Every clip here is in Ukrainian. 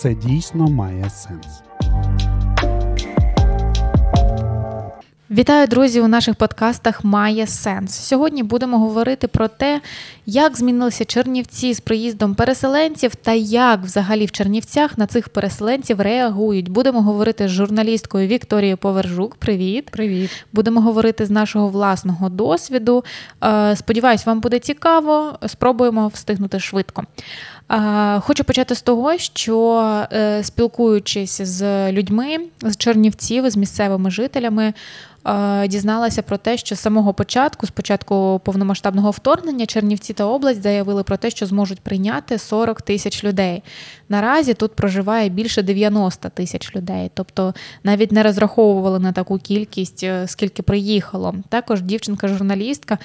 це дійсно має сенс. Вітаю, друзі! У наших подкастах має сенс. Сьогодні будемо говорити про те, як змінилися Чернівці з приїздом переселенців та як взагалі в Чернівцях на цих переселенців реагують. Будемо говорити з журналісткою Вікторією Повержук. Привіт, привіт! Будемо говорити з нашого власного досвіду. Е, сподіваюсь, вам буде цікаво. Спробуємо встигнути швидко. Е, хочу почати з того, що е, спілкуючись з людьми з Чернівців, з місцевими жителями. Дізналася про те, що з самого початку, з початку повномасштабного вторгнення, Чернівці та область заявили про те, що зможуть прийняти 40 тисяч людей. Наразі тут проживає більше 90 тисяч людей, тобто навіть не розраховували на таку кількість, е, скільки приїхало. Також дівчинка-журналістка.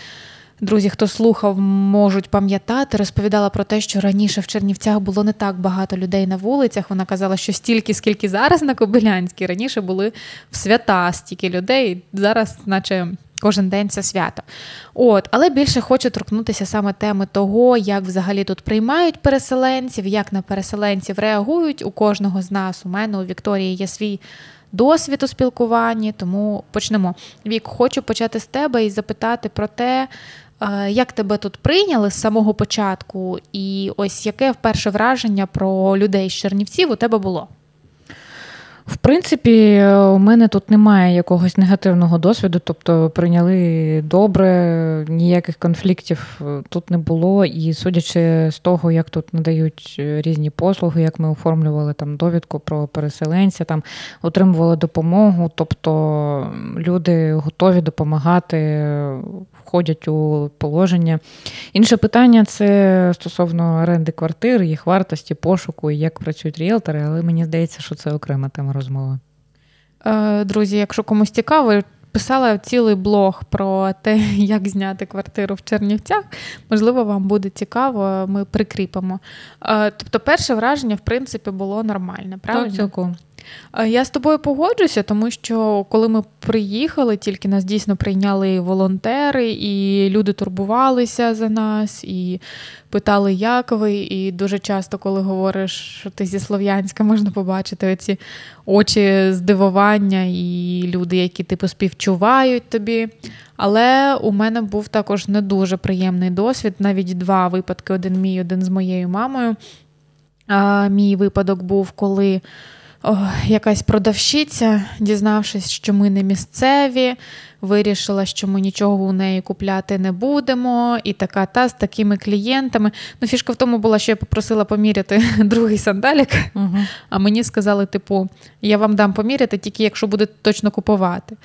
Друзі, хто слухав, можуть пам'ятати, розповідала про те, що раніше в Чернівцях було не так багато людей на вулицях. Вона казала, що стільки, скільки зараз на Кобилянській, раніше були в свята стільки людей. Зараз, наче. Кожен день це свято. От, Але більше хочу торкнутися саме теми того, як взагалі тут приймають переселенців, як на переселенців реагують. У кожного з нас, у мене, у Вікторії є свій досвід у спілкуванні, тому почнемо. Вік, хочу почати з тебе і запитати про те, як тебе тут прийняли з самого початку, і ось яке перше враження про людей з Чернівців у тебе було? В принципі, у мене тут немає якогось негативного досвіду, тобто прийняли добре, ніяких конфліктів тут не було. І судячи з того, як тут надають різні послуги, як ми оформлювали там довідку про переселенця, там отримували допомогу, тобто люди готові допомагати входять у положення. Інше питання це стосовно оренди квартир, їх вартості, пошуку і як працюють ріелтори, але мені здається, що це окрема тема розмови. Е, друзі, якщо комусь цікаво, писала цілий блог про те, як зняти квартиру в Чернівцях. Можливо, вам буде цікаво, ми прикріпимо. Е, тобто, перше враження, в принципі, було нормальне. правильно? Так, цілком. Я з тобою погоджуся, тому що коли ми приїхали, тільки нас дійсно прийняли волонтери, і люди турбувалися за нас, і питали, як ви. І дуже часто, коли говориш, що ти зі Слов'янська, можна побачити оці очі здивування і люди, які типу співчувають тобі. Але у мене був також не дуже приємний досвід, навіть два випадки: один мій, один з моєю мамою. А Мій випадок був, коли о, якась продавщиця, дізнавшись, що ми не місцеві, вирішила, що ми нічого у неї купляти не будемо, і така та з такими клієнтами. Ну, фішка в тому була, що я попросила поміряти другий сандалік, угу. а мені сказали, типу, я вам дам поміряти, тільки якщо будете точно купувати.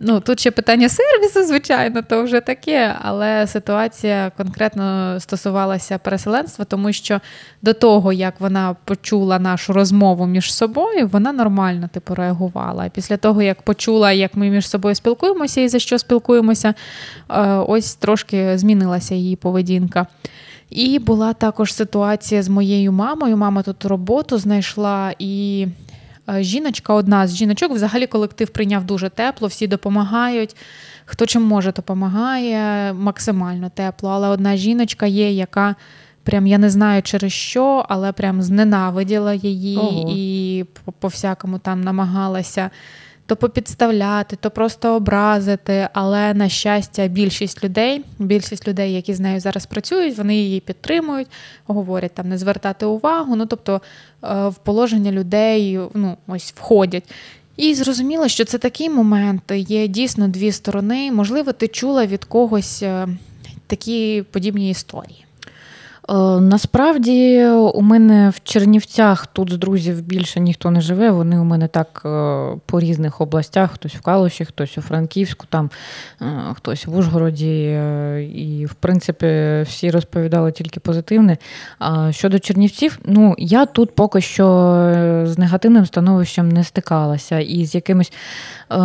Ну, Тут ще питання сервісу, звичайно, то вже таке, але ситуація конкретно стосувалася переселенства, тому що до того, як вона почула нашу розмову між собою, вона нормально типу, реагувала. Після того, як почула, як ми між собою спілкуємося і за що спілкуємося, е, ось трошки змінилася її поведінка. І була також ситуація з моєю мамою. Мама тут роботу знайшла і жіночка, одна з жіночок, взагалі колектив прийняв дуже тепло, всі допомагають. Хто чим може, допомагає максимально тепло. Але одна жіночка є, яка прям я не знаю через що, але прям зненавиділа її Ого. і по всякому там намагалася то попідставляти, то просто образити. Але на щастя, більшість людей, більшість людей, які з нею зараз працюють, вони її підтримують, говорять там не звертати увагу. Ну тобто е, в положення людей ну, ось входять. І зрозуміло, що це такий момент, є дійсно дві сторони. Можливо, ти чула від когось е, такі подібні історії. Е, насправді у мене в Чернівцях тут з друзів більше ніхто не живе. Вони у мене так е, по різних областях, хтось в Калуші, хтось у Франківську, там е, хтось в Ужгороді. І, в принципі, всі розповідали тільки позитивне. А щодо Чернівців, ну я тут поки що з негативним становищем не стикалася і з якимось е,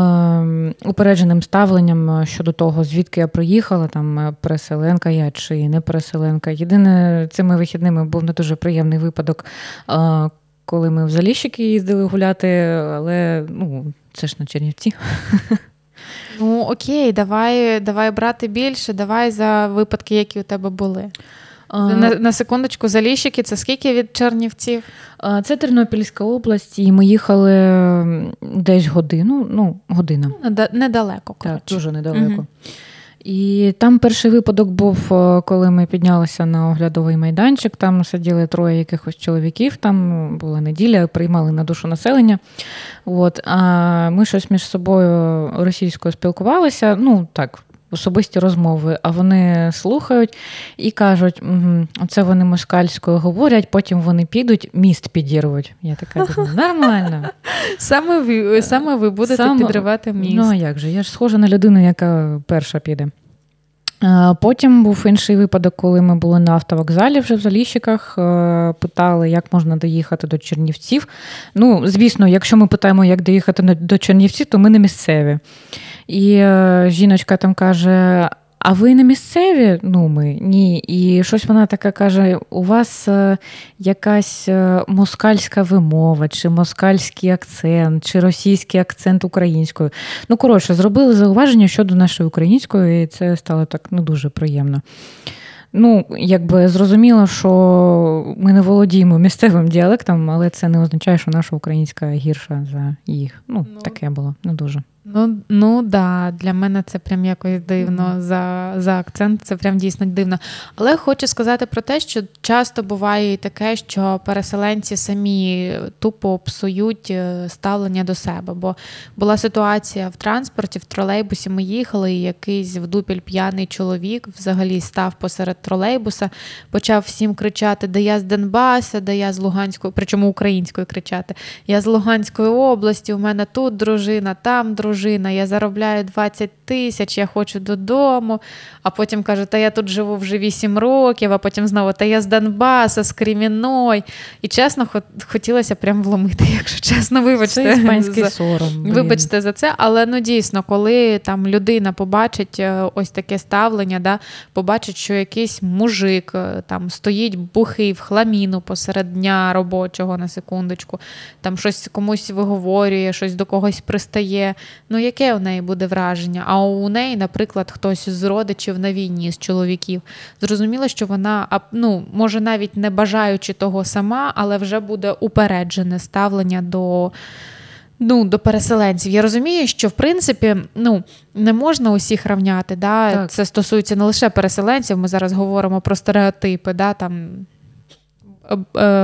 упередженим ставленням щодо того, звідки я приїхала, там переселенка я чи не переселенка. Єдине цими вихідними був не дуже приємний випадок, коли ми в Заліщики їздили гуляти, але ну, це ж на Чернівці. Ну окей, давай давай брати більше, давай за випадки, які у тебе були. На, на секундочку, Заліщики, це скільки від Чернівців? Це Тернопільська область, і ми їхали десь годину. Ну, година. Недалеко. Так, дуже недалеко. Угу. І там перший випадок був, е, коли ми піднялися на оглядовий майданчик. Там сиділи троє якихось чоловіків, там була неділя, приймали на душу населення. От, А ми щось між собою російською спілкувалися. Ну, так, особисті розмови, а вони слухають і кажуть, це вони москальською говорять, потім вони підуть, міст підірвуть. Я така думаю, нормально. Саме ви саме ви будете саме, підривати міст. Ну а як же? Я ж схожа на людину, яка перша піде. Потім був інший випадок, коли ми були на автовокзалі вже в Заліщиках, е, питали, як можна доїхати до Чернівців. Ну, звісно, якщо ми питаємо, як доїхати до Чернівців, то ми не місцеві. І е, жіночка там каже: а ви не місцеві? Ну, ми ні. І щось вона така каже: у вас е, якась е, москальська вимова, чи москальський акцент, чи російський акцент українською. Ну, коротше, зробили зауваження щодо нашої української, і це стало так не ну, дуже приємно. Ну, якби зрозуміло, що ми не володіємо місцевим діалектом, але це не означає, що наша українська гірша за їх. Ну, ну таке було не дуже. Ну ну да, для мене це прям якось дивно mm-hmm. за за акцент. Це прям дійсно дивно. Але хочу сказати про те, що часто буває і таке, що переселенці самі тупо псують е, ставлення до себе. Бо була ситуація в транспорті, в тролейбусі ми їхали, і якийсь в дупіль п'яний чоловік взагалі став посеред тролейбуса, почав всім кричати: Да я з Донбаса, да я з Луганської, причому українською кричати: Я з Луганської області, у мене тут дружина, там дружина дружина, я заробляю 20 тисяч, я хочу додому. А потім каже, та я тут живу вже 8 років, а потім знову та я з Донбаса, з Креміной. І чесно, хотілося прям вломити, якщо чесно, вибачте. Це іспанський за, сором. Блін. Вибачте за це, але ну дійсно, коли там людина побачить е, ось таке ставлення, да, побачить, що якийсь мужик е, там стоїть бухий в хламіну посеред дня робочого на секундочку, там щось комусь виговорює, щось до когось пристає ну яке у неї буде враження? А у неї, наприклад, хтось з родичів на війні, з чоловіків. Зрозуміло, що вона ну, може навіть не бажаючи того сама, але вже буде упереджене ставлення до. Ну, до переселенців. Я розумію, що в принципі ну, не можна усіх равняти. Да? Це стосується не лише переселенців. Ми зараз говоримо про стереотипи, да? там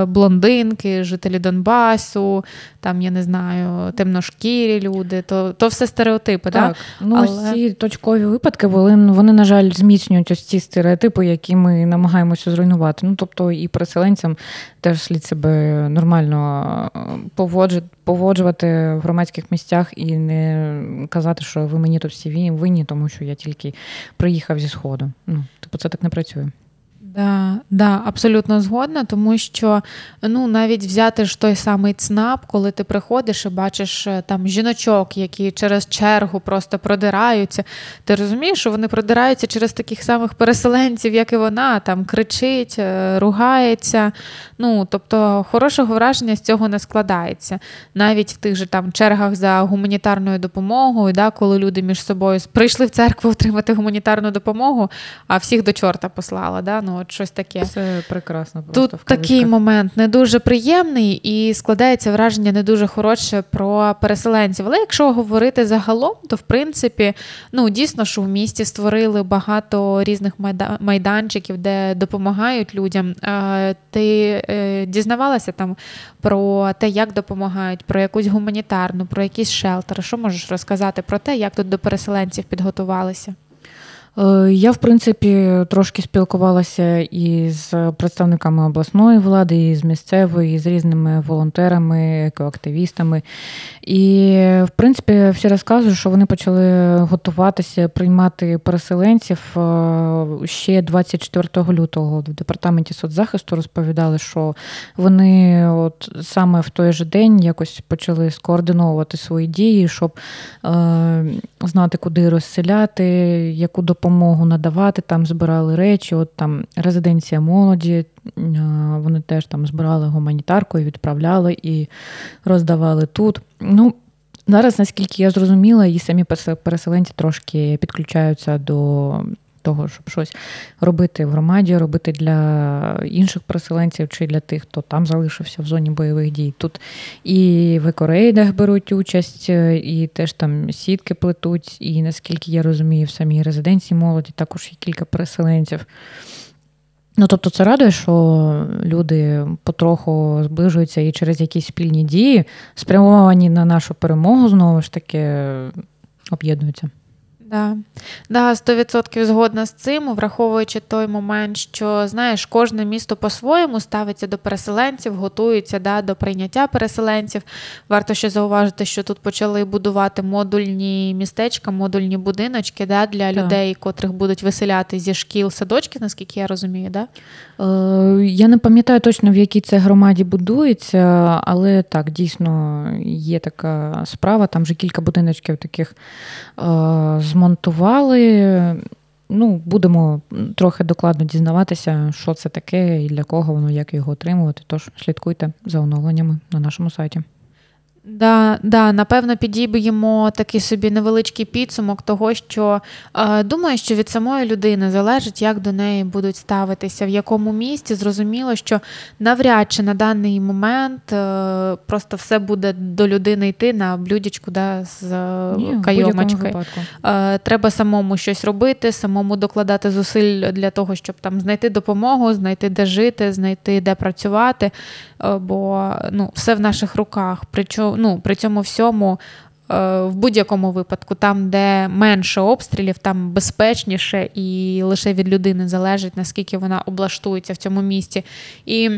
блондинки, жителі Донбасу, там, я не знаю, темношкірі люди, то то все стереотипи. Так, так? ну Але... ці точкові випадки, вони, вони, на жаль, зміцнюють ось ці стереотипи, які ми намагаємося зруйнувати. Ну, Тобто і переселенцям теж слід себе нормально е, поводжувати в громадських місцях і не казати, що ви мені тут всі винні, тому що я тільки приїхав зі Сходу. Ну, Типу, це так не працює. Да, да, абсолютно згодна, тому що ну навіть взяти ж той самий ЦНАП, коли ти приходиш і бачиш е, там жіночок, які через чергу просто продираються. Ти розумієш, що вони продираються через таких самих переселенців, як і вона, там кричить, е, ругається. Ну тобто хорошого враження з цього не складається. Навіть в тих же там чергах за гуманітарною допомогою, да, коли люди між собою прийшли в церкву отримати гуманітарну допомогу, а всіх до чорта послала. Да? Ну, от щось таке. Це прекрасно. Тут такий момент не дуже приємний і складається враження не дуже хороше про переселенців. Але якщо говорити загалом, то в принципі, ну дійсно, що в місті створили багато різних майданчиків, де допомагають людям. Ти е, дізнавалася там про те, як допомагають, про якусь гуманітарну, про якісь шелтери. Що можеш розказати про те, як тут до переселенців підготувалися? Е, я, в принципі, трошки спілкувалася і з представниками обласної влади, і з місцевої, і з різними волонтерами, екоактивістами. І, в принципі, всі розказують, що вони почали готуватися приймати переселенців е, ще 24 лютого. В департаменті соцзахисту розповідали, що вони от саме в той же день якось почали скоординовувати свої дії, щоб е, знати, куди розселяти, яку допомогу допомогу надавати, там збирали речі. От там резиденція молоді, вони теж там збирали гуманітарку і відправляли і роздавали тут. Ну, Зараз, наскільки я зрозуміла, і самі переселенці трошки підключаються до того, щоб щось робити в громаді, робити для інших переселенців чи для тих, хто там залишився в зоні бойових дій. Тут і в екорейдах беруть участь, і теж там сітки плетуть, і наскільки я розумію, в самій резиденції молоді також є кілька переселенців. Ну, тобто, це радує, що люди потроху зближуються і через якісь спільні дії, спрямовані на нашу перемогу, знову ж таки, об'єднуються. Да. Да, 100% згодна з цим, враховуючи той момент, що знаєш, кожне місто по-своєму ставиться до переселенців, готується да, до прийняття переселенців. Варто ще зауважити, що тут почали будувати модульні містечка, модульні будиночки да, для так. людей, котрих будуть виселяти зі шкіл, садочків, наскільки я розумію. Да? Е, Я не пам'ятаю точно, в якій це громаді будується, але так, дійсно є така справа. Там вже кілька будиночків таких. Е, змонтували. Ну, Будемо трохи докладно дізнаватися, що це таке і для кого воно, як його отримувати. Тож слідкуйте за оновленнями на нашому сайті. Да, да, Напевно, підіб'ємо такий собі невеличкий підсумок того, що е, думаю, що від самої людини залежить, як до неї будуть ставитися, в якому місці. Зрозуміло, що навряд чи на даний момент е, просто все буде до людини йти на блюдечку да, з Ні, кайомочкою. Е, треба самому щось робити, самому докладати зусиль для того, щоб там знайти допомогу, знайти де жити, знайти де працювати. Е, бо ну, все в наших руках. Причому ну, при цьому всьому. Е, в будь-якому випадку, там, де менше обстрілів, там безпечніше і лише від людини залежить, наскільки вона облаштується в цьому місці. І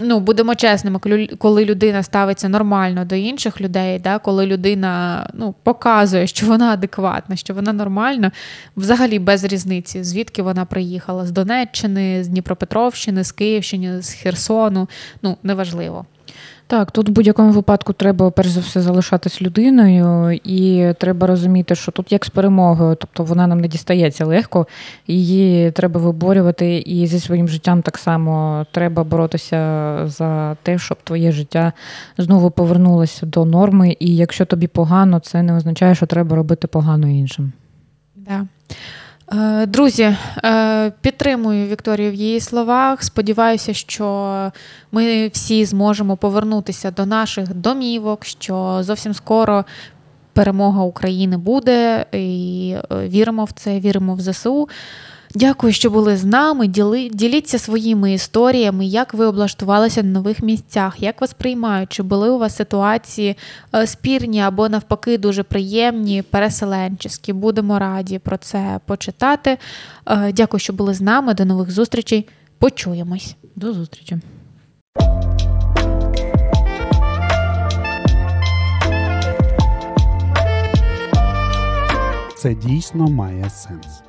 ну, будемо чесними, коли людина ставиться нормально до інших людей, да, коли людина ну, показує, що вона адекватна, що вона нормальна, взагалі без різниці, звідки вона приїхала з Донеччини, з Дніпропетровщини, з Київщини, з Херсону. Ну, неважливо. Так, тут в будь-якому випадку треба перш за все залишатись людиною, і треба розуміти, що тут як з перемогою, тобто вона нам не дістається легко, її треба виборювати, і зі своїм життям так само треба боротися за те, щоб твоє життя знову повернулося до норми. І якщо тобі погано, це не означає, що треба робити погано іншим. Да. Е, друзі, е, підтримую Вікторію в її словах. Сподіваюся, що ми всі зможемо повернутися до наших домівок, що зовсім скоро перемога України буде, і е, віримо в це, віримо в ЗСУ. Дякую, що були з нами. Діли, діліться своїми історіями, як ви облаштувалися на нових місцях, як вас приймають, чи були у вас ситуації е, спірні або навпаки дуже приємні, переселенчеські. Будемо раді про це почитати. Е, дякую, що були з нами. До нових зустрічей. Почуємось. До зустрічі. Це дійсно має сенс.